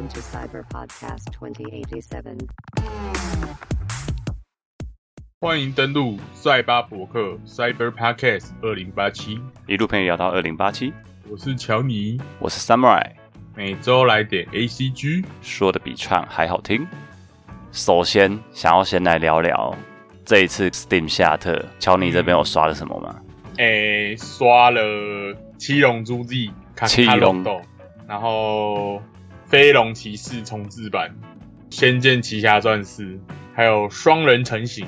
Welcome to Cyber Podcast 2087. 欢迎登录赛巴博客 Cyber Podcast 二零八七，一路陪你聊到二零八七，我是乔尼，我是 Samurai，每周来点 ACG，说的比唱还好听。首先，想要先来聊聊这一次 Steam 下特，乔尼这边有刷了什么吗？诶、刷了七龙珠 Z 卡七龙。斗，然后飞龙骑士重置版、仙剑奇侠传四，还有双人成型，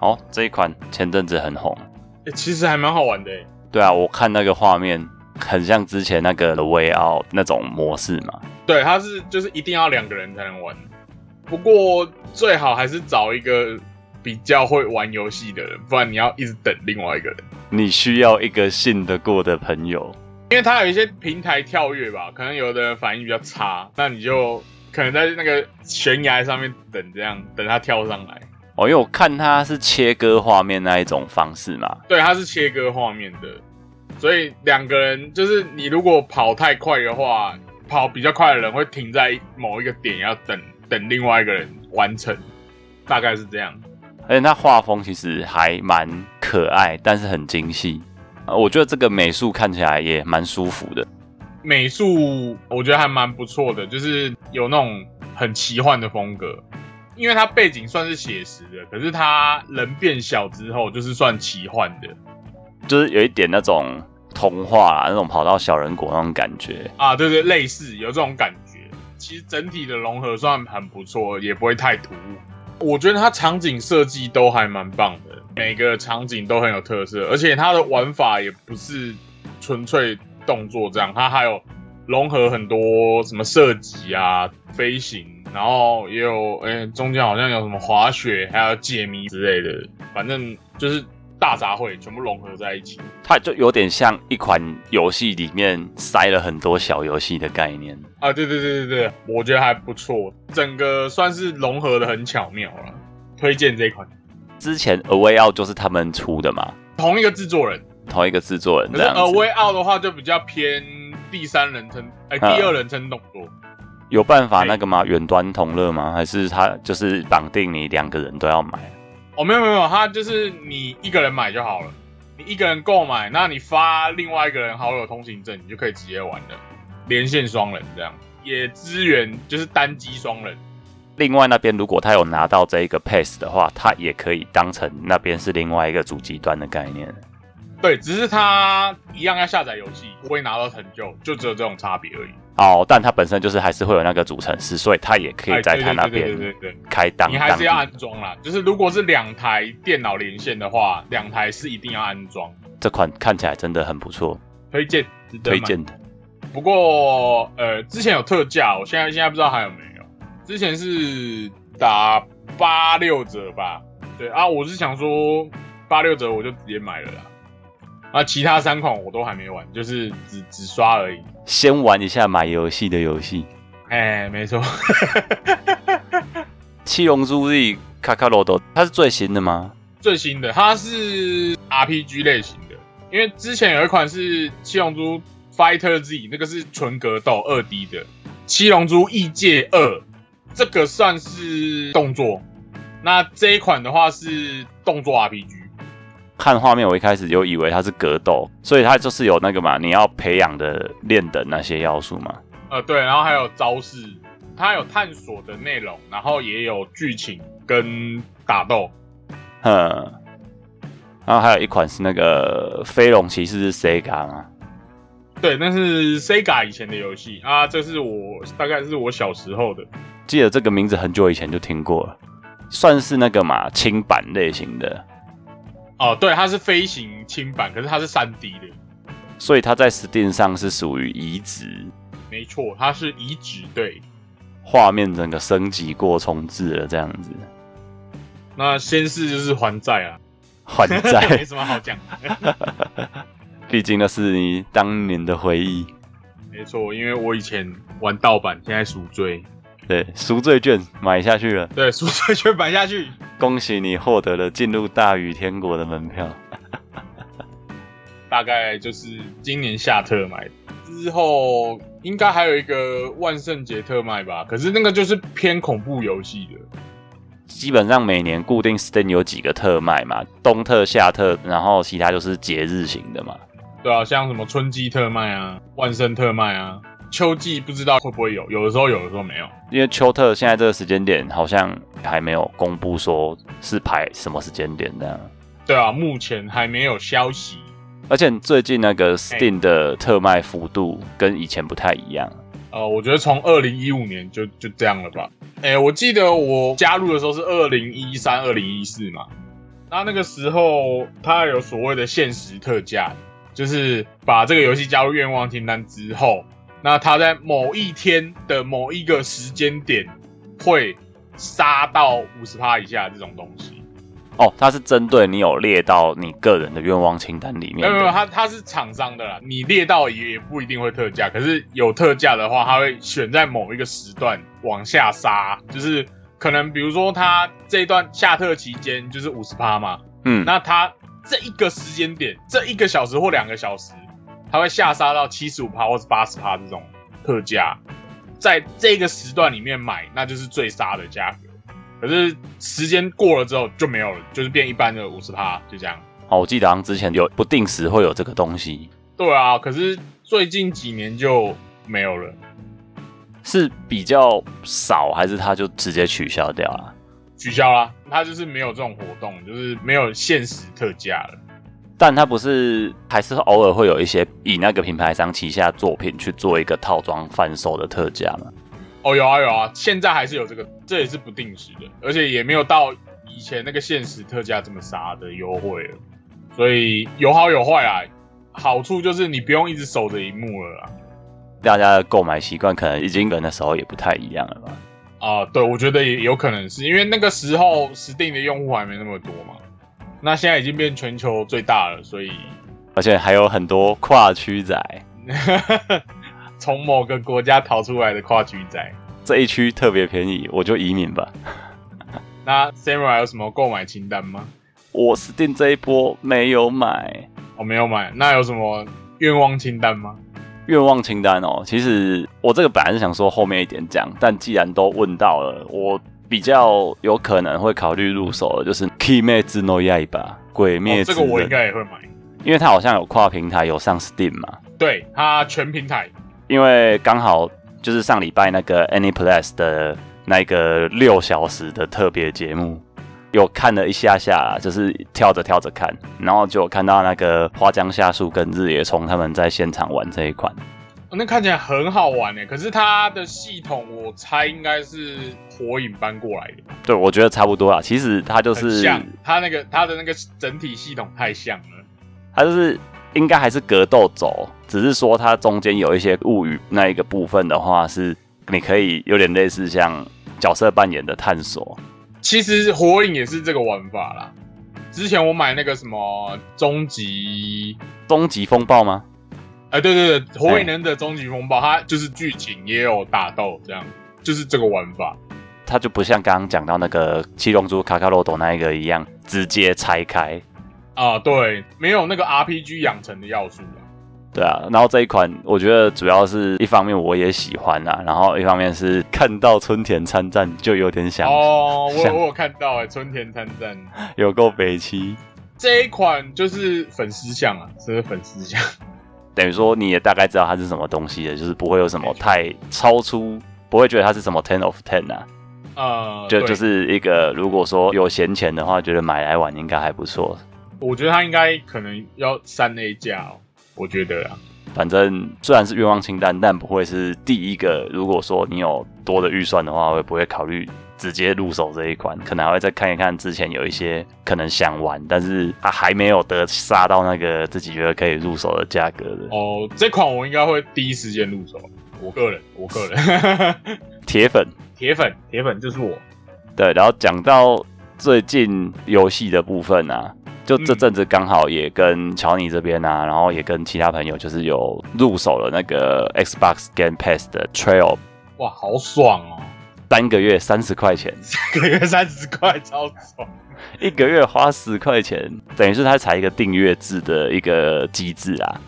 哦，这一款前阵子很红。诶、其实还蛮好玩的、诶对啊，我看那个画面很像之前那个 The Way Out 那种模式嘛。对，它是就是一定要两个人才能玩，不过最好还是找一个比较会玩游戏的人，不然你要一直等另外一个人。你需要一个信得过的朋友。因为它有一些平台跳跃吧，可能有的人反应比较差，那你就可能在那个悬崖上面等，这样等它跳上来。哦，因为我看它是切割画面那一种方式嘛。对，它是切割画面的，所以两个人就是你如果跑太快的话，跑比较快的人会停在某一个点，要等等另外一个人完成，大概是这样。而且它画风其实还蛮可爱，但是很精细。呃我觉得这个美术看起来也蛮舒服的。美术我觉得还蛮不错的，就是有那种很奇幻的风格。因为它背景算是写实的，可是它人变小之后就是算奇幻的就是有一点那种童话啦，那种跑到小人国那种感觉。啊，对对，类似有这种感觉。其实整体的融合算很不错，也不会太突兀。我觉得它场景设计都还蛮棒的，每个场景都很有特色，而且它的玩法也不是纯粹动作这样，它还有融合很多什么射击啊、飞行，然后也有诶、中间好像有什么滑雪，还有解谜之类的，反正就是大杂烩，全部融合在一起。它就有点像一款游戏里面塞了很多小游戏的概念。啊，对对对对对，我觉得还不错，整个算是融合的很巧妙了，推荐这一款。之前 A Way Out 就是他们出的嘛，同一个制作人，同一个制作人可是这样 A 子。Way Out 的话就比较偏第三人称，哎、嗯第二人称动作。有办法那个吗？远端同乐吗？还是他就是绑定你两个人都要买？哦，没有没有没有，它就是你一个人买就好了，你一个人购买，那你发另外一个人好友通行证，你就可以直接玩了，连线双人这样，也支援就是单机双人。另外那边如果他有拿到这一个 pass 的话，他也可以当成那边是另外一个主机端的概念。对，只是他一样要下载游戏，不会拿到成就，就只有这种差别而已。哦，但它本身就是还是会有那个主程式，所以它也可以哎在它那边对对对对开档。你还是要安装啦。就是如果是两台电脑连线的话，两台是一定要安装，这款看起来真的很不错，推荐。推荐的。不过呃，之前有特价，我现在现在不知道还有没有。之前是打八六折吧，对啊，我是想说八六折我就直接买了啦。啊，其他三款我都还没玩，就是只只刷而已。先玩一下买游戏的游戏，哎，没错，《七龙珠 Z 卡卡罗多》，它是最新的吗？最新的它是 RPG 类型的，因为之前有一款是《七龙珠 Fighter Z》，那个是纯格斗二 D 的，《七龙珠异界二》这个算是动作，那这一款的话是动作 RPG。看画面，我一开始就以为它是格斗，所以它就是有那个嘛，你要培养的练的那些要素嘛。呃，对，然后还有招式，它有探索的内容，然后也有剧情跟打斗。嗯，然后还有一款是那个飞龙骑士是 Sega 吗？对，那是 Sega 以前的游戏啊，这是我大概是我小时候的。记得这个名字很久以前就听过了，算是那个嘛轻版类型的，哦，对，它是飞行轻版，可是它是三 D 的。所以它在 Steam 上是属于移植，没错，它是移植对。画面整个升级过重置了这样子，那先是就是还债啊，还债 没债，什么好讲的。毕竟那是你当年的回忆。没错，因为我以前玩盗版，现在赎罪，对，赎罪券买下去了，对，赎罪券买下去。恭喜你获得了进入大雨天国的门票。大概就是今年夏特买的，之后应该还有一个万圣节特卖吧，可是那个就是偏恐怖游戏的。基本上每年固定 Steam 有几个特卖嘛，冬特、夏特，然后其他就是节日型的嘛。对啊，像什么春季特卖啊、万圣特卖啊、秋季不知道会不会有，有的时候有的时候没有。因为秋特现在这个时间点好像还没有公布说是排什么时间点的，对啊，目前还没有消息。而且最近那个 Steam 的特卖幅度跟以前不太一样。呃，我觉得从二零一五年就就这样了吧。哎，我记得我加入的时候是二零一三、二零一四嘛，那那个时候它有所谓的限时特价，就是把这个游戏加入愿望清单之后，那他在某一天的某一个时间点会杀到五十趴以下这种东西。哦，它是针对你有列到你个人的愿望清单里面。没有没有，它它是厂商的啦，你列到也不一定会特价，可是有特价的话，它会选在某一个时段往下杀，就是可能比如说它这一段下特期间就是五十趴嘛，嗯，那它这一个时间点，这一个小时或两个小时，它会下杀到七十五趴或是八十趴这种特价，在这个时段里面买，那就是最杀的价格。可是时间过了之后就没有了，就是变一般的五十趴，就这样。哦，我记得好像之前有不定时会有这个东西。对啊，可是最近几年就没有了，是比较少，还是它就直接取消掉了？取消啦，它就是没有这种活动，就是没有限时特价了。但它不是还是偶尔会有一些以那个品牌商旗下作品去做一个套装贩售的特价吗？哦，有啊有啊，现在还是有这个，这也是不定时的，而且也没有到以前那个限时特价这么杀的优惠了，所以有好有坏啊。好处就是你不用一直守着荧幕了啦。大家的购买习惯可能已经跟那时候也不太一样了吧？啊，对，我觉得也有可能是因为那个时候 Steam 的用户还没那么多嘛，那现在已经变全球最大了，所以而且还有很多跨区仔。从某个国家逃出来的跨区仔，这一区特别便宜，我就移民吧。那 Samurai 有什么购买清单吗？我 Steam 这一波没有买，我没有买。那有什么愿望清单吗？愿望清单哦，其实我这个本来是想说后面一点讲，但既然都问到了，我比较有可能会考虑入手的就是《Kimetsu no Yaiba》鬼灭之刃。这个我应该也会买，因为它好像有跨平台，有上 Steam 嘛。对，它全平台。因为刚好就是上礼拜那个 AnyPlus 的那个六小时的特别节目，有看了一下下，就是跳着跳着看，然后就看到那个花江夏树跟日野冲他们在现场玩这一款，那看起来很好玩呢。可是它的系统，我猜应该是火影搬过来的。对，我觉得差不多啊。其实它就是像它那个它的那个整体系统太像了，它就是应该还是格斗走。只是说它中间有一些物语那一个部分的话，是你可以有点类似像角色扮演的探索。其实火影也是这个玩法啦。之前我买那个什么终极终极风暴吗？哎，对对对，火影忍者终极风暴，它就是剧情也有打斗，这样就是这个玩法。它就不像刚刚讲到那个七龙珠卡卡罗朵那一个一样，直接拆开。啊，对，没有那个 RPG 养成的要素。对啊，然后这一款我觉得主要是一方面我也喜欢啊，然后一方面是看到春田参战就有点想哦，我我有看到哎，春田参战有够北七，这一款就是粉丝像啊，是粉丝像，等于说你也大概知道它是什么东西的，就是不会有什么太超出，不会觉得它是什么 ten of ten 啊，呃，就就是一个如果说有闲钱的话，觉得买来玩应该还不错。我觉得它应该可能要三 A 价哦。我觉得啊，反正虽然是愿望清单，但不会是第一个。如果说你有多的预算的话，会不会考虑直接入手这一款？可能还会再看一看之前有一些可能想玩，但是他还没有得杀到那个自己觉得可以入手的价格的。哦，这款我应该会第一时间入手。我个人，我个人，铁粉，铁粉，铁粉就是我。对，然后讲到最近游戏的部分啊。就这阵子刚好也跟乔尼这边啊，然后也跟其他朋友，就是有入手了那个 Xbox Game Pass 的 Trail，哇，好爽哦！三个月三十块钱，三个月三十块，超爽！一个月花十块钱，等于是他才一个订阅制的一个机制啊。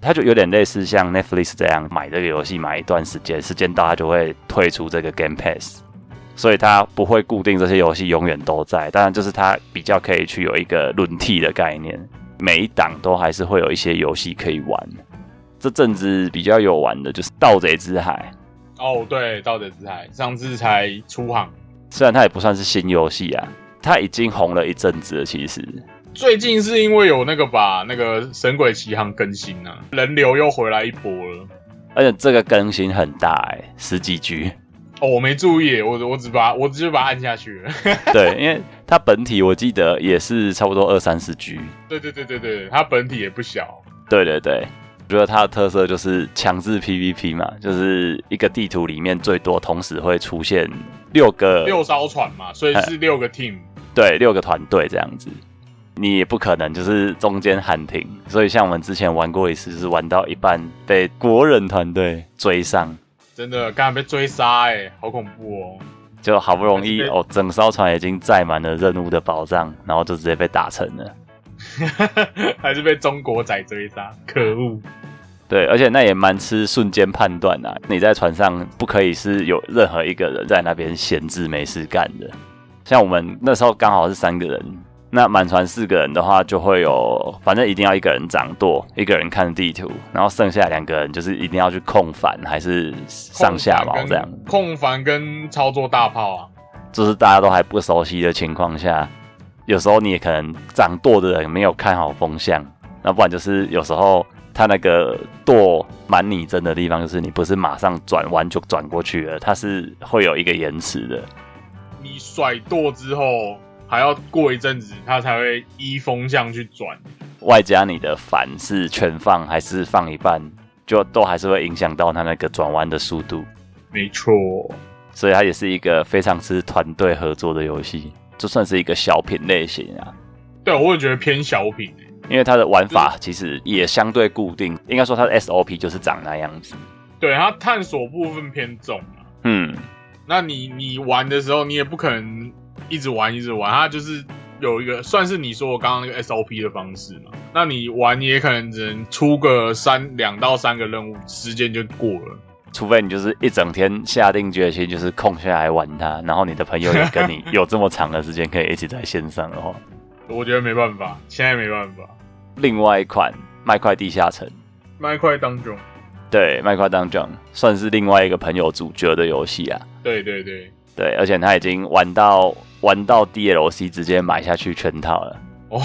他就有点类似像 Netflix 这样买这个游戏买一段时间，时间到他就会退出这个 Game Pass，所以他不会固定这些游戏永远都在。当然，就是他比较可以去有一个轮替的概念，每一档都还是会有一些游戏可以玩。这阵子比较有玩的就是《盗贼之海哦，对，《道德之海》上次才出航，》，虽然它也不算是新游戏啊，它已经红了一阵子了。其实，最近是因为有那个把那个《神鬼奇航》更新啊，人流又回来一波了。而且这个更新很大哎、十几 G。哦，我没注意，我我只把我直接把它按下去了。对，因为它本体我记得也是差不多二三十 G。对对对对对，它本体也不小。对对对，我觉得它的特色就是强制 PVP 嘛，就是一个地图里面最多同时会出现六个六艘船嘛，所以是六个 team。对六个团队这样子，你也不可能就是中间喊停。所以像我们之前玩过一次，就是玩到一半被国人团队追上，真的，刚才被追杀哎、好恐怖哦！就好不容易哦，整艘船已经载满了任务的宝藏，然后就直接被打沉了。还是被中国仔追杀，可恶！对，而且那也蛮吃瞬间判断啊。你在船上不可以是有任何一个人在那边闲置没事干的。像我们那时候刚好是三个人，那满船四个人的话，就会有反正一定要一个人掌舵，一个人看地图，然后剩下两个人就是一定要去控帆还是上下锚这样。控帆跟操作大炮啊，就是大家都还不熟悉的情况下，有时候你也可能掌舵的人没有看好风向，那不然就是有时候他那个舵蛮拟真的地方，就是你不是马上转弯就转过去了，它是会有一个延迟的。你甩舵之后还要过一阵子，它才会依风向去转。外加你的反是全放还是放一半，就都还是会影响到它那个转弯的速度。没错，所以它也是一个非常吃团队合作的游戏，就算是一个小品类型啊。对我也觉得偏小品欸因为它的玩法其实也相对固定，应该说它的 SOP 就是长那样子。对它探索部分偏重啊。嗯，那你你玩的时候，你也不可能一直玩一直玩，它就是有一个算是你说我刚刚那个 SOP 的方式嘛。那你玩你也可能只能出个三两到三个任务，时间就过了。除非你就是一整天下定决心，就是空下来玩它，然后你的朋友也跟你有这么长的时间可以一起在线上的话，我觉得没办法，现在没办法。另外一款《麦块地下城》，麦块当中，对，《麦块当中》算是另外一个朋友主角的游戏啊。对对对，对，而且他已经玩到玩到 DLC 直接买下去全套了。哦，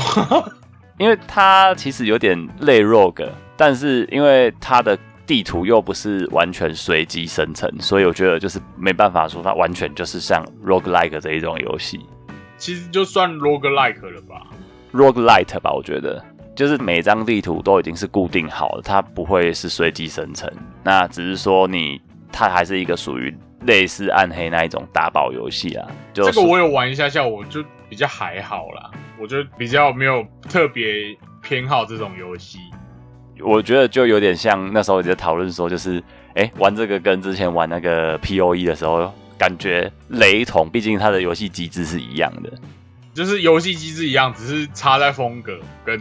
因为他其实有点类 rogue，但是因为他的地图又不是完全随机生成，所以我觉得就是没办法说它完全就是像 roguelike 这一种游戏其实就算 roguelike 了吧。，roguelite 吧，我觉得就是每张地图都已经是固定好了，它不会是随机生成，那只是说你它还是一个属于类似暗黑那一种打宝游戏啊。就这个我有玩一下下，我就比较还好啦，我就比较没有特别偏好这种游戏。我觉得就有点像那时候也在讨论说，就是哎、诶玩这个跟之前玩那个 P O E 的时候感觉雷同，毕竟它的游戏机制是一样的。就是游戏机制一样，只是差在风格跟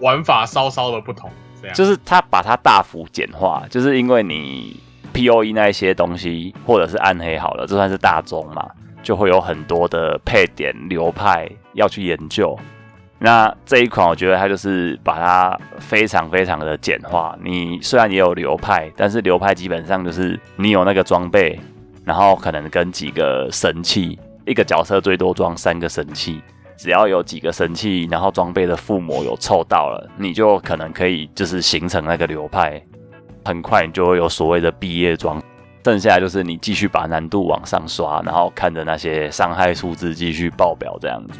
玩法稍稍的不同，这样。就是它把它大幅简化，就是因为你 P O E 那一些东西，或者是暗黑好了，这算是大众嘛，就会有很多的配点流派要去研究。那这一款我觉得它就是把它非常非常的简化。你虽然也有流派，但是流派基本上就是你有那个装备，然后可能跟几个神器，一个角色最多装三个神器，只要有几个神器，然后装备的附魔有凑到了，你就可能可以就是形成那个流派，很快你就会有所谓的毕业装。剩下就是你继续把难度往上刷，然后看着那些伤害数字继续爆表这样子。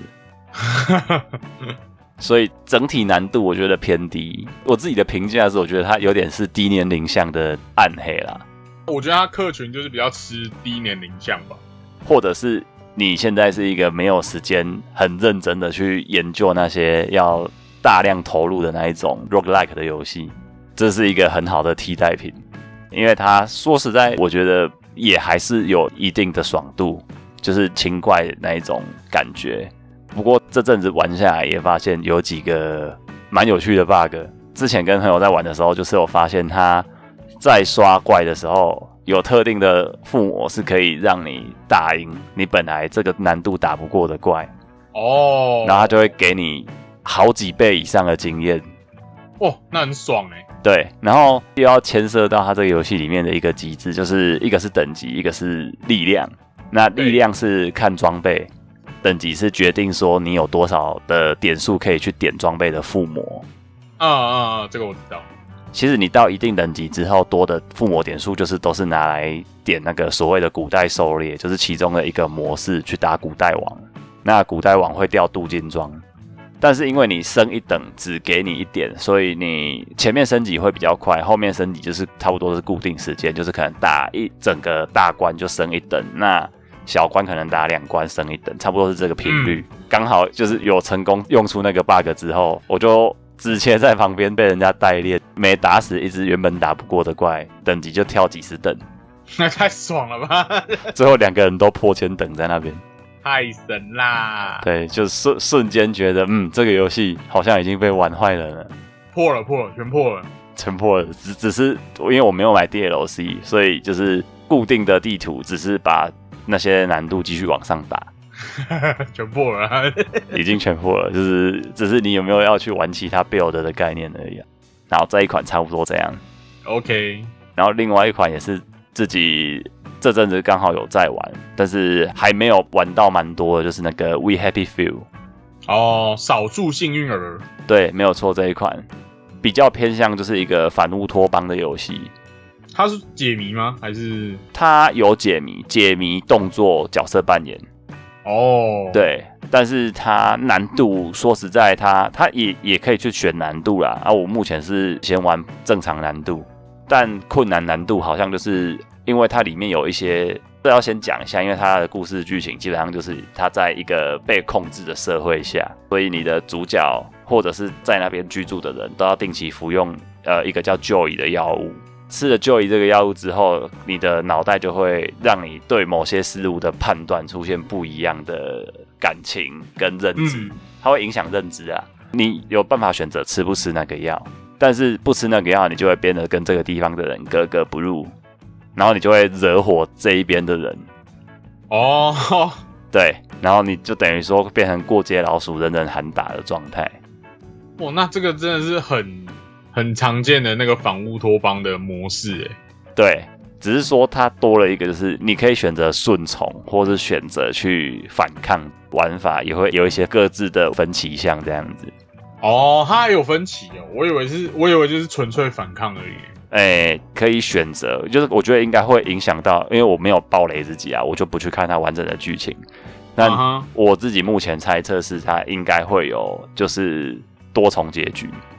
所以整体难度我觉得偏低。我自己的评价是，我觉得它有点是低年龄向的暗黑啦，我觉得它客群就是比较吃低年龄向吧。或者是你现在是一个没有时间很认真的去研究那些要大量投入的那一种 roguelike 的游戏，这是一个很好的替代品。因为它说实在，我觉得也还是有一定的爽度，就是轻怪那一种感觉。不过这阵子玩下来也发现有几个蛮有趣的 bug，之前跟朋友在玩的时候，就是有发现他在刷怪的时候，有特定的附魔是可以让你打赢你本来这个难度打不过的怪，哦，然后他就会给你好几倍以上的经验。哦，那很爽哎。对，然后又要牵涉到它这个游戏里面的一个机制，就是一个是等级，一个是力量。那力量是看装备，等级是决定说你有多少的点数可以去点装备的附魔。啊啊啊，这个我知道。其实你到一定等级之后，多的附魔点数就是都是拿来点那个所谓的古代狩猎，就是其中的一个模式去打古代王。那古代王会掉镀金装，但是因为你升一等只给你一点，所以你前面升级会比较快，后面升级就是差不多是固定时间，就是可能打一整个大关就升一等，那小关可能打两关升一等，差不多是这个频率。刚好就是有成功用出那个 bug 之后，我就直接在旁边被人家代练，没打死一只原本打不过的怪，等级就跳几十等，那太爽了吧！最后两个人都破千等在那边。太神啦！对，就瞬瞬间觉得，嗯，这个游戏好像已经被玩坏了呢。破了，破了，全破了。全破了，只只是因为我没有买 DLC，所以就是固定的地图，只是把那些难度继续往上打，全破了。已经全破了，就是只是你有没有要去玩其他 build 的概念而已、啊。然后这一款差不多这样，OK，然后另外一款也是自己这阵子刚好有在玩，但是还没有玩到蛮多的，就是那个 We Happy Few。哦，少数幸运儿。对，没有错，这一款比较偏向就是一个反乌托邦的游戏，它是解谜吗？还是它有解谜、解谜动作、角色扮演，哦？，对，但是它难度说实在它，它也也可以去选难度啦。啊，我目前是先玩正常难度，但困难难度好像就是因为它里面有一些，这要先讲一下，因为它的故事剧情基本上就是它在一个被控制的社会下，所以你的主角或者是在那边居住的人都要定期服用呃一个叫 Joy 的药物。吃了 Joy 这个药物之后，你的脑袋就会让你对某些事物的判断出现不一样的感情跟认知，嗯它会影响认知啊。你有办法选择吃不吃那个药，但是不吃那个药，你就会变得跟这个地方的人格格不入，然后你就会惹火这一边的人，哦，对，然后你就等于说变成过街老鼠，人人喊打的状态。哇，那这个真的是很很常见的那个反乌托邦的模式，哎，对，只是说它多了一个，就是你可以选择顺从，或是选择去反抗，玩法也会有一些各自的分歧项这样子。哦，它还有分歧哦，我以为是，我以为就是纯粹反抗而已。哎，可以选择，就是我觉得应该会影响到，因为我没有暴雷自己啊，我就不去看它完整的剧情。但啊哈我自己目前猜测是它应该会有就是多重结局，对，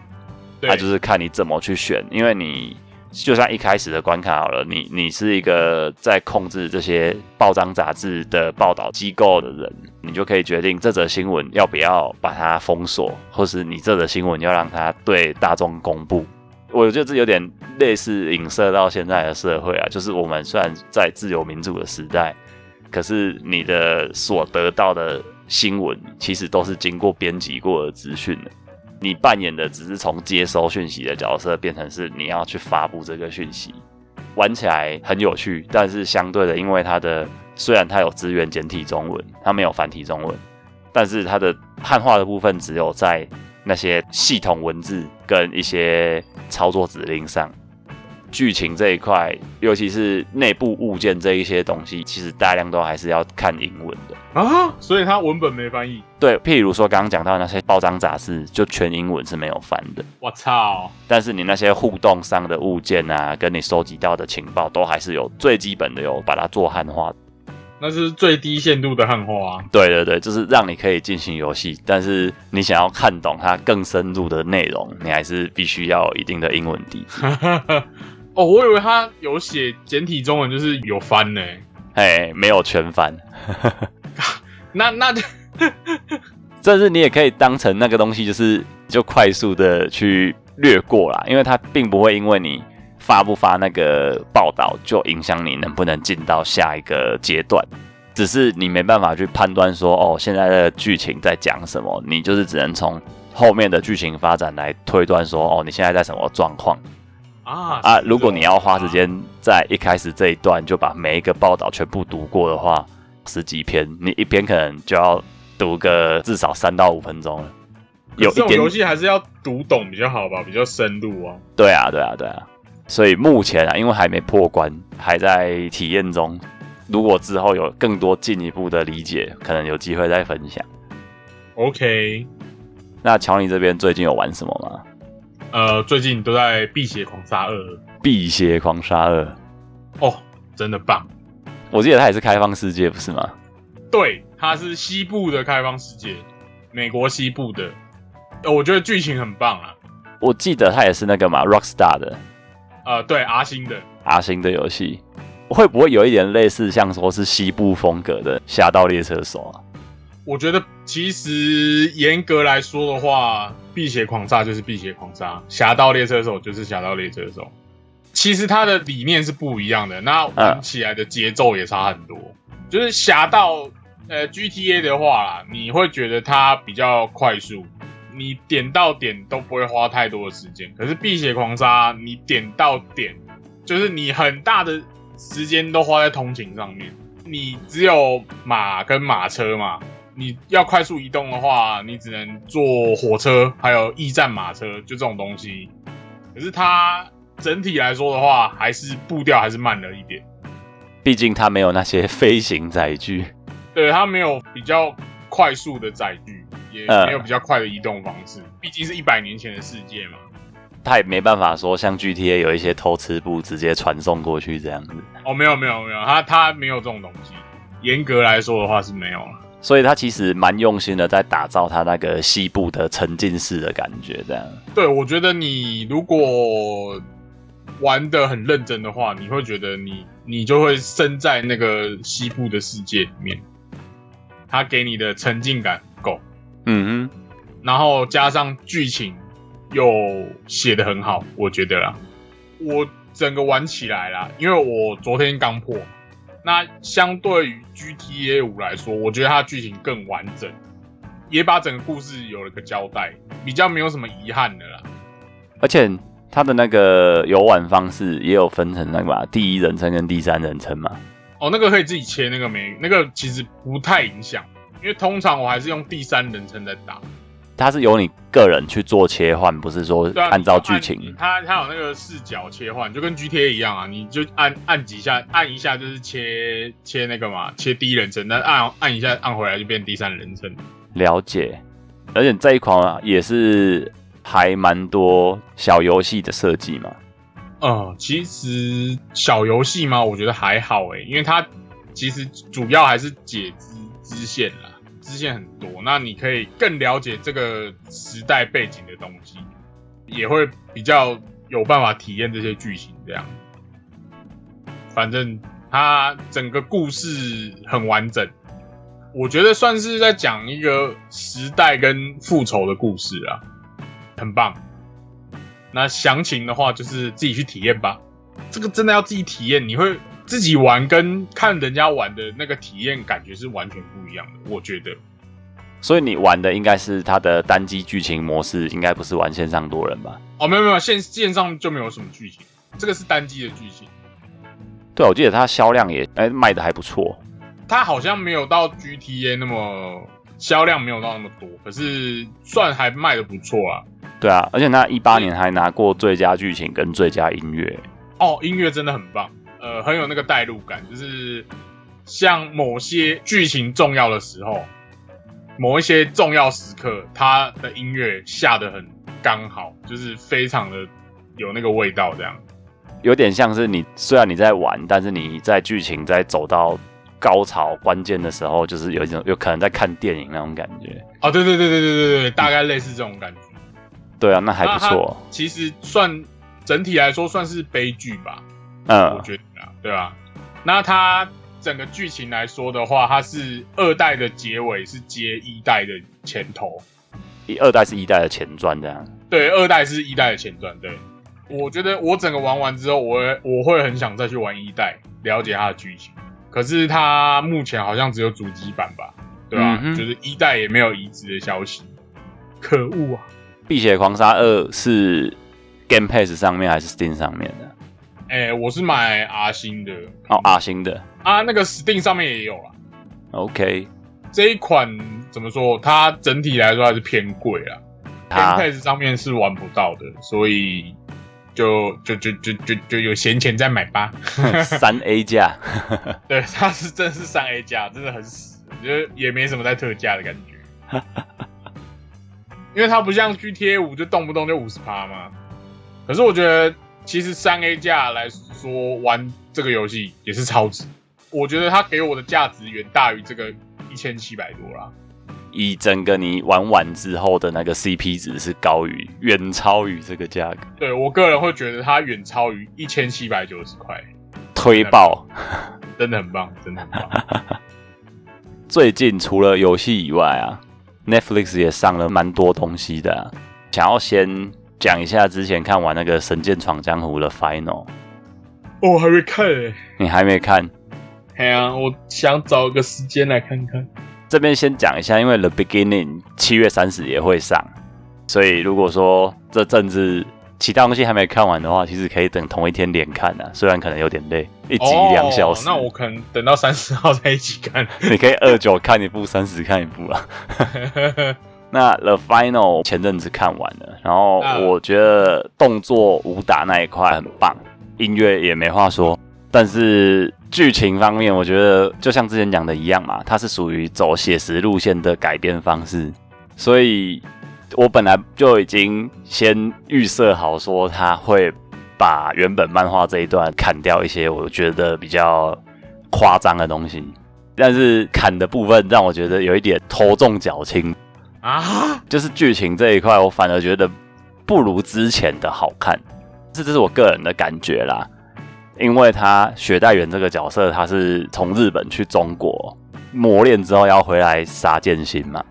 它就是看你怎么去选，因为你就像一开始的关卡好了，你你是一个在控制这些报章杂志的报道机构的人，你就可以决定这则新闻要不要把它封锁，或是你这则新闻要让它对大众公布。我觉得这有点类似影射到现在的社会啊，就是我们虽然在自由民主的时代，可是你的所得到的新闻其实都是经过编辑过的资讯的。你扮演的只是从接收讯息的角色，变成是你要去发布这个讯息，玩起来很有趣，但是相对的，因为它的虽然它有资源简体中文，它没有繁体中文，但是它的汉化的部分只有在那些系统文字跟一些操作指令上。剧情这一块，尤其是内部物件这一些东西，其实大量都还是要看英文的。啊，所以它文本没翻译。对，譬如说刚刚讲到那些报章杂志，就全英文是没有翻的。我操！但是你那些互动上的物件啊，跟你收集到的情报，都还是有最基本的有把它做汉化。那是最低限度的汉化、啊。对对对，就是让你可以进行游戏，但是你想要看懂它更深入的内容，你还是必须要有一定的英文底子。哦，我以为他有写简体中文，就是有翻呢。哎，没有全翻，那那 但是你也可以当成那个东西，就是就快速的去略过啦，因为它并不会因为你发不发那个报道就影响你能不能进到下一个阶段。只是你没办法去判断说，哦，现在的剧情在讲什么，你就是只能从后面的剧情发展来推断说，哦，你现在在什么状况啊啊？如果你要花时间在一开始这一段就把每一个报道全部读过的话，十几篇，你一篇可能就要读个至少三到五分钟了。有这种游戏还是要读懂比较好吧，比较深入啊。对啊，对啊，对啊。所以目前啊，因为还没破关，还在体验中。如果之后有更多进一步的理解，可能有机会再分享。OK，那乔尼这边最近有玩什么吗？呃，最近都在《辟邪狂杀二》辟邪狂杀二，哦，真的棒。我记得它也是开放世界，不是吗？对，它是西部的开放世界，美国西部的。呃，我觉得剧情很棒啊。我记得它也是那个嘛，Rockstar 的呃，对，阿星的，阿星的游戏，会不会有一点类似像说是西部风格的《侠盗猎车手》啊？我觉得其实严格来说的话，《辟邪狂杀》就是《辟邪狂杀》，《侠盗猎车手》就是《侠盗猎车手》。其实它的理念是不一样的，那玩起来的节奏也差很多。就是侠盗，呃，GTA 的话啦，你会觉得它比较快速，你点到点都不会花太多的时间。可是《辟邪狂杀》，你点到点，就是你很大的时间都花在通勤上面，你只有马跟马车嘛。你要快速移动的话，你只能坐火车，还有驿站马车，就这种东西。可是它整体来说的话，还是步调还是慢了一点。毕竟它没有那些飞行载具。对，它没有比较快速的载具，也嗯没有比较快的移动方式。毕竟是一百年前的世界嘛。它也没办法说像 GTA 有一些偷吃步直接传送过去这样子，哦，没有没有没有，它它没有这种东西。严格来说的话是没有了。所以他其实蛮用心的在打造他那个西部的沉浸式的感觉，这样。对，我觉得你如果玩的很认真的话，你会觉得你你就会身在那个西部的世界里面，他给你的沉浸感够，嗯哼，然后加上剧情又写的很好，我觉得啦，我整个玩起来啦，因为我昨天刚破，那相对于 GTA 五来说，我觉得它剧情更完整，也把整个故事有了个交代，比较没有什么遗憾的啦。而且它的那个游玩方式也有分成那个嘛，第一人称跟第三人称嘛。哦，那个可以自己切，那个没，那个其实不太影响，因为通常我还是用第三人称在打。它是由你个人去做切换，不是说按照剧情。它它有那个视角切换，就跟 GTA 一样啊，你就按按几下，按一下就是切切那个嘛，切第一人称，但按按一下按回来就变第三人称。了解，而且这一款啊也是还蛮多小游戏的设计嘛。呃，其实小游戏嘛，我觉得还好诶，因为它其实主要还是解支支线啦，支线很多，那你可以更了解这个时代背景的东西，也会比较有办法体验这些剧情这样。反正它整个故事很完整，我觉得算是在讲一个时代跟复仇的故事啊，很棒。那详情的话，就是自己去体验吧。这个真的要自己体验，你会自己玩跟看人家玩的那个体验感觉是完全不一样的。我觉得，所以你玩的应该是它的单机剧情模式，应该不是玩线上多人吧？哦，没有没有，线线上就没有什么剧情，这个是单机的剧情。对，我记得它销量也哎卖的还不错。它好像没有到 GTA 那么销量没有到那么多，可是算还卖的不错啊。对啊，而且它一八年还拿过最佳剧情跟最佳音乐。哦，音乐真的很棒，呃，很有那个代入感，就是像某些剧情重要的时候，某一些重要时刻，它的音乐下的很刚好，就是非常的有那个味道，这样。有点像是你虽然你在玩，但是你在剧情在走到高潮关键的时候，就是有一种有可能在看电影那种感觉。哦，对对对对对对对，大概类似这种感觉。对啊，那还不错。其实算整体来说算是悲剧吧，嗯我嗯，觉得啊，对吧？那它整个剧情来说的话，它是二代的结尾是接一代的前头，一二代是一代的前传这样。对，二代是一代的前传。对，我觉得我整个玩完之后，我会我会很想再去玩一代，了解它的剧情。可是它目前好像只有主机版吧，对吧、嗯就是一代也没有移植的消息，可恶啊！《碧血狂杀二》是 Game Pass 上面还是 Steam 上面的？哎、我是买 R 星的哦，R 星的。啊，那个 Steam 上面也有啦。OK，这一款怎么说？它整体来说还是偏贵啦它，Game Pass 上面是玩不到的，所以就就就就就就有闲钱再买吧。三 A 价，对，它是真是三 A 价，真的很死，就是也没什么在特价的感觉。因为它不像 GTA 五就动不动就五十趴嘛。可是我觉得其实三 A 价来说玩这个游戏也是超值，我觉得它给我的价值远大于这个一千七百多啦。以整个你玩完之后的那个 CP 值是高于远超于这个价格，对我个人会觉得它远超于一千七百九十块，推爆。真的很棒，真的很棒。最近除了游戏以外啊，Netflix 也上了蛮多东西的、啊。想要先讲一下之前看完那个《神剑闯江湖》的 Final，哦，还没看诶、你还没看？哎呀，我想找个时间来看看。这边先讲一下，因为 The Beginning 七月三十也会上，所以如果说这阵子其他东西还没看完的话，其实可以等同一天连看啊，虽然可能有点累，一集两小时。哦，那我可能等到三十号再一起看。你可以二九看一部，三十看一部啊。那 The Final 前阵子看完了，然后嗯我觉得动作武打那一块很棒，音乐也没话说，但是剧情方面，我觉得就像之前讲的一样嘛，它是属于走写实路线的改编方式，所以我本来就已经先预设好说他会把原本漫画这一段砍掉一些我觉得比较夸张的东西，但是砍的部分让我觉得有一点头重脚轻，啊，就是剧情这一块，我反而觉得不如之前的好看，这这是我个人的感觉啦。因为他雪代缘这个角色，他是从日本去中国磨练之后要回来杀剑心嘛。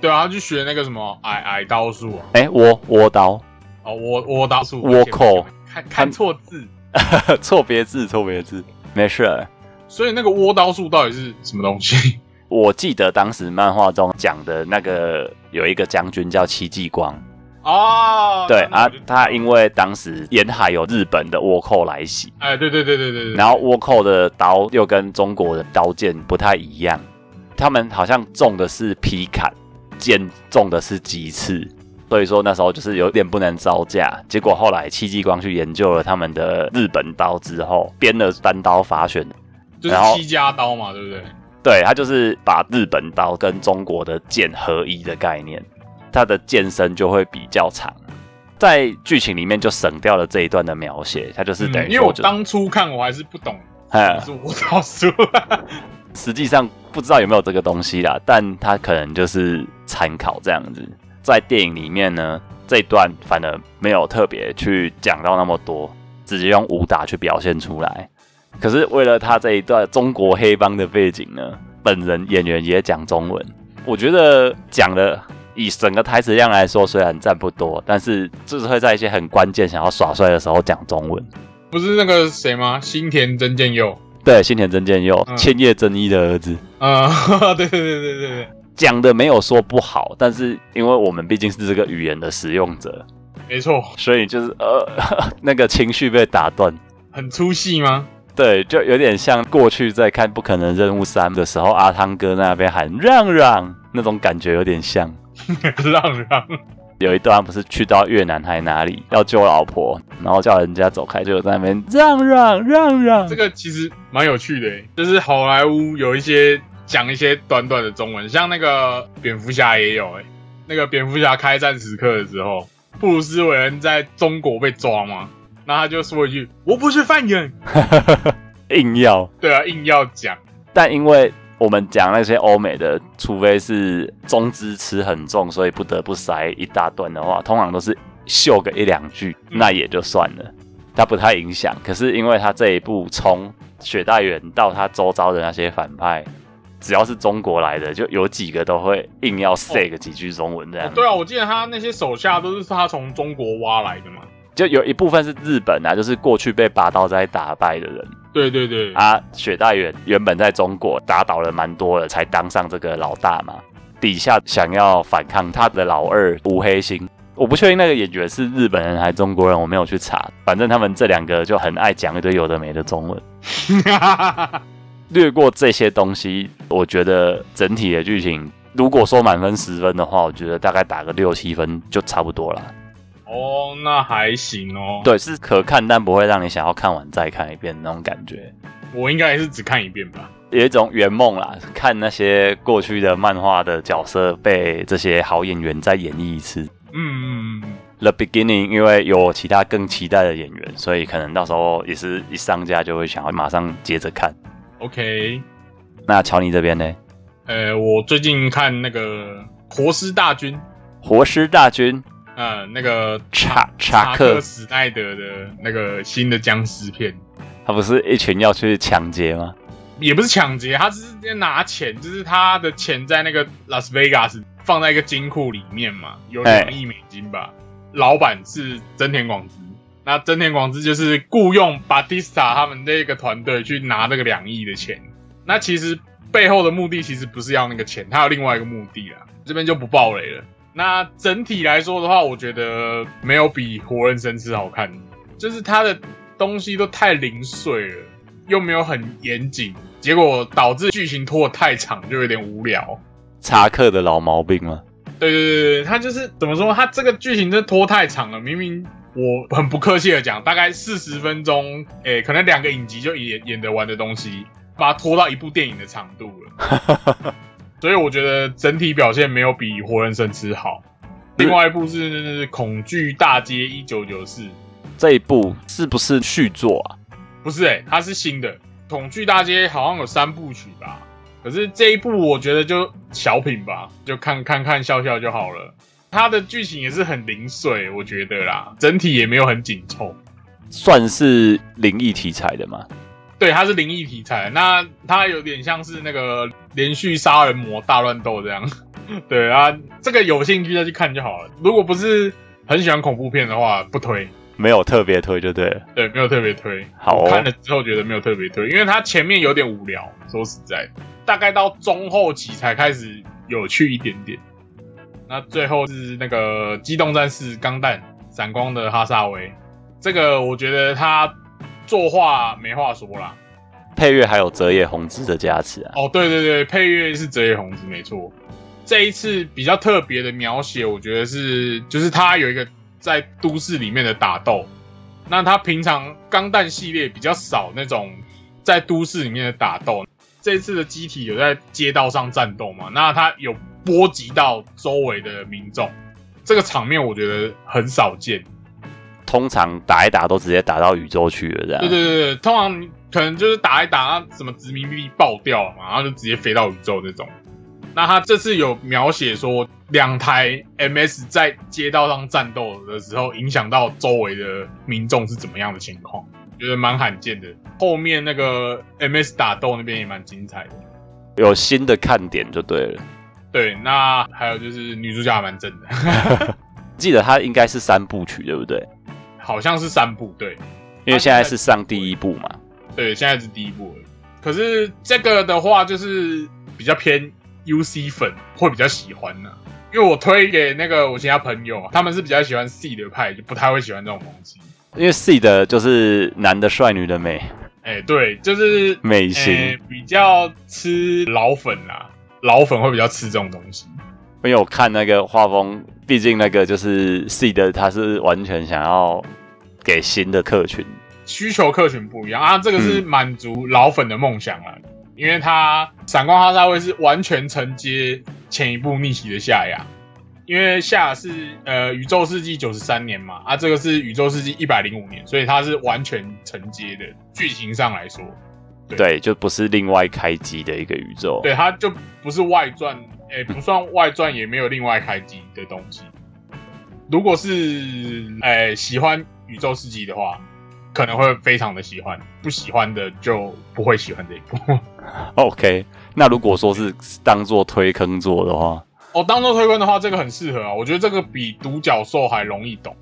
对啊，他去学那个什么矮矮刀术啊，哎，倭倭刀，哦，倭倭刀术，倭寇，看看错字，错别字，错别字，没事儿。所以那个倭刀术到底是什么东西？我记得当时漫画中讲的那个有一个将军叫戚继光，哦，对啊他因为当时沿海有日本的倭寇来袭，哎，对对对对对对，然后倭寇的刀又跟中国的刀剑不太一样，他们好像中的是劈砍，剑中的是鸡翅，所以说那时候就是有点不能招架。结果后来戚继光去研究了他们的日本刀之后，编了单刀法选，就是然后七家刀嘛，对不对？对它就是把日本刀跟中国的剑合一的概念，它的剑身就会比较长。在剧情里面就省掉了这一段的描写，它就是等嗯因为我当初看我还是不懂哎是倭刀术，实际上不知道有没有这个东西啦，但他可能就是参考这样子。在电影里面呢，这一段反而没有特别去讲到那么多，直接用武打去表现出来。可是为了他这一段中国黑帮的背景呢，本人演员也讲中文，我觉得讲的以整个台词量来说，虽然占不多，但是就是会在一些很关键想要耍帅的时候讲中文。不是那个谁吗？新田真剑佑，对，新田真剑佑，嗯千叶真一的儿子。啊 嗯，对对对对对对，讲的没有说不好，但是因为我们毕竟是这个语言的使用者，没错，所以就是呃 那个情绪被打断。很粗细吗？对，就有点像过去在看《不可能任务三》的时候，阿汤哥那边喊让让那种感觉有点像。让让，有一段不是去到越南还哪里要救老婆，然后叫人家走开，就在那边让让让让这。个其实蛮有趣的欸，就是好莱坞有一些讲一些短短的中文，像那个蝙蝠侠也有哎，那个蝙蝠侠开战时刻的时候，布鲁斯韦恩在中国被抓嘛，那他就说一句“我不是犯人 硬要，”，对啊，硬要讲，但因为我们讲那些欧美的，除非是中资吃很重，所以不得不塞一大段的话，通常都是秀个一两句，嗯。那也就算了，它不太影响。可是因为他这一部从雪代缘到他周遭的那些反派，只要是中国来的，就有几个都会硬要塞个几句中文这样、哦对啊，我记得他那些手下都是他从中国挖来的嘛，就有一部分是日本啊，就是过去被拔刀斋打败的人，对对对，啊，雪代原原本在中国打倒了蛮多了，才当上这个老大嘛。底下想要反抗他的老二吴黑星，我不确定那个演员是日本人还是中国人，我没有去查。反正他们这两个就很爱讲一堆有的没的中文。略过这些东西，我觉得整体的剧情，如果说满分十分的话，我觉得大概打个六七分就差不多了。哦，那还行哦。，对，是可看，但不会让你想要看完再看一遍那种感觉。我应该也是只看一遍吧。有一种圆梦啦，看那些过去的漫画的角色被这些好演员再演绎一次。嗯嗯嗯，The Beginning，因为有其他更期待的演员，所以可能到时候也是一上架就会想要马上接着看。OK。那乔尼这边呢？呃，我最近看那个《活尸大军》，活尸大军呃，那个查查查克克史奈德的那个新的僵尸片，他不是一群要去抢劫吗？也不是抢劫，他只是在拿钱，就是他的钱在那个拉斯维加斯放在一个金库里面嘛，有哎两亿美金吧。老板是真田广之，那真田广之就是雇佣巴蒂斯塔他们这个团队去拿那个两亿的钱。那其实背后的目的其实不是要那个钱，他有另外一个目的啦，这边就不爆雷了。那整体来说的话，我觉得没有比《活人生吃》好看，就是它的东西都太零碎了，又没有很严谨，结果导致剧情拖得太长，就有点无聊。查克的老毛病吗？对对对对，他就是怎么说，他这个剧情真的拖太长了。明明我很不客气的讲，大概四十分钟，诶，可能两个影集就演演得完的东西，把它拖到一部电影的长度了。所以我觉得整体表现没有比《活人生吃》好。另外一部是《恐惧大街一九九四》，这一部是不是续作啊？不是诶、它是新的《恐惧大街》，好像有三部曲吧。可是这一部我觉得就小品吧，就看看看笑笑就好了。它的剧情也是很零碎，我觉得啦，整体也没有很紧凑。算是灵异题材的吗？对，它是灵异题材，那它有点像是那个连续杀人魔大乱斗这样。对啊，这个有兴趣再去看就好了。如果不是很喜欢恐怖片的话，不推。没有特别推就对了。对，没有特别推。好哦看了之后觉得没有特别推，因为它前面有点无聊，说实在，大概到中后期才开始有趣一点点。那最后是那个《机动战士钢弹：闪光的哈萨维》，这个我觉得他作画没话说啦。配乐还有泽野弘之的加持啊。哦，对对对，配乐是泽野弘之，没错。这一次比较特别的描写，我觉得是就是他有一个在都市里面的打斗。那他平常钢弹系列比较少那种在都市里面的打斗，这次的机体有在街道上战斗嘛？那他有波及到周围的民众，这个场面我觉得很少见。通常打一打都直接打到宇宙去了，这样。对对对对，通常可能就是打一打，什么殖民地爆掉了嘛，然后就直接飞到宇宙这种。那他这次有描写说，两台 MS 在街道上战斗的时候，影响到周围的民众是怎么样的情况，觉得蛮罕见的。后面那个 MS 打斗那边也蛮精彩的。有新的看点就对了。对，那还有就是女主角还蛮正的，记得它应该是三部曲，对不对？好像是三部，对因为现在是上第一部嘛。对，现在是第一部了。可是这个的话，就是比较偏 UC 粉会比较喜欢呢、因为我推给那个我其他朋友，他们是比较喜欢 C 的派，就不太会喜欢这种东西。因为 C 的就是男的帅，女的美，哎、对，就是美型。哎比较吃老粉啦，老粉会比较吃这种东西。因为我看那个画风，毕竟那个就是 C 的，他是完全想要给新的客群。需求客群不一样。啊，这个是满足老粉的梦想啦。因为他闪光哈萨会是完全承接前一部逆袭的夏亚，因为夏亚是呃宇宙世纪九十三年嘛，啊这个是宇宙世纪一百零五年，所以它是完全承接的，剧情上来说，对对，就不是另外开机的一个宇宙。对它就不是外传，诶、不算外传，也没有另外开机的东西。如果是诶、喜欢宇宙世纪的话，可能会非常的喜欢；不喜欢的就不会喜欢这一部。OK，那如果说是当做推坑做的话，哦，当做推坑的话，这个很适合啊，我觉得这个比独角兽还容易懂。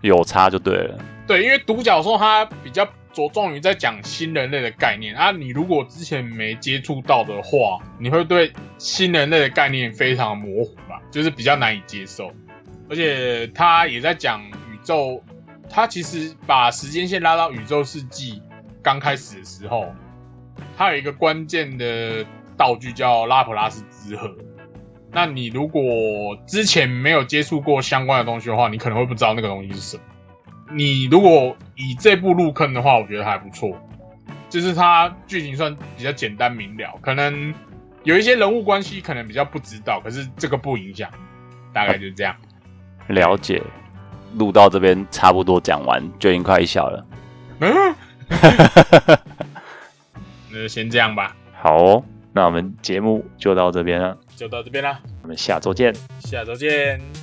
有差就对了。对，因为独角兽它比较着重于在讲新人类的概念啊。你如果之前没接触到的话，你会对新人类的概念非常模糊吧，就是比较难以接受。而且他也在讲宇宙，他其实把时间线拉到宇宙世纪刚开始的时候，他有一个关键的道具叫拉普拉斯之河。那你如果之前没有接触过相关的东西的话，你可能会不知道那个东西是什么。你如果以这部入坑的话，我觉得还不错，就是它剧情算比较简单明了，可能有一些人物关系可能比较不知道，可是这个不影响，大概就是这样。了解，录到这边差不多讲完，就已经快一小了。嗯，那就先这样吧，好哦，那我们节目就到这边了，就到这边啦，我们下周见。下周见。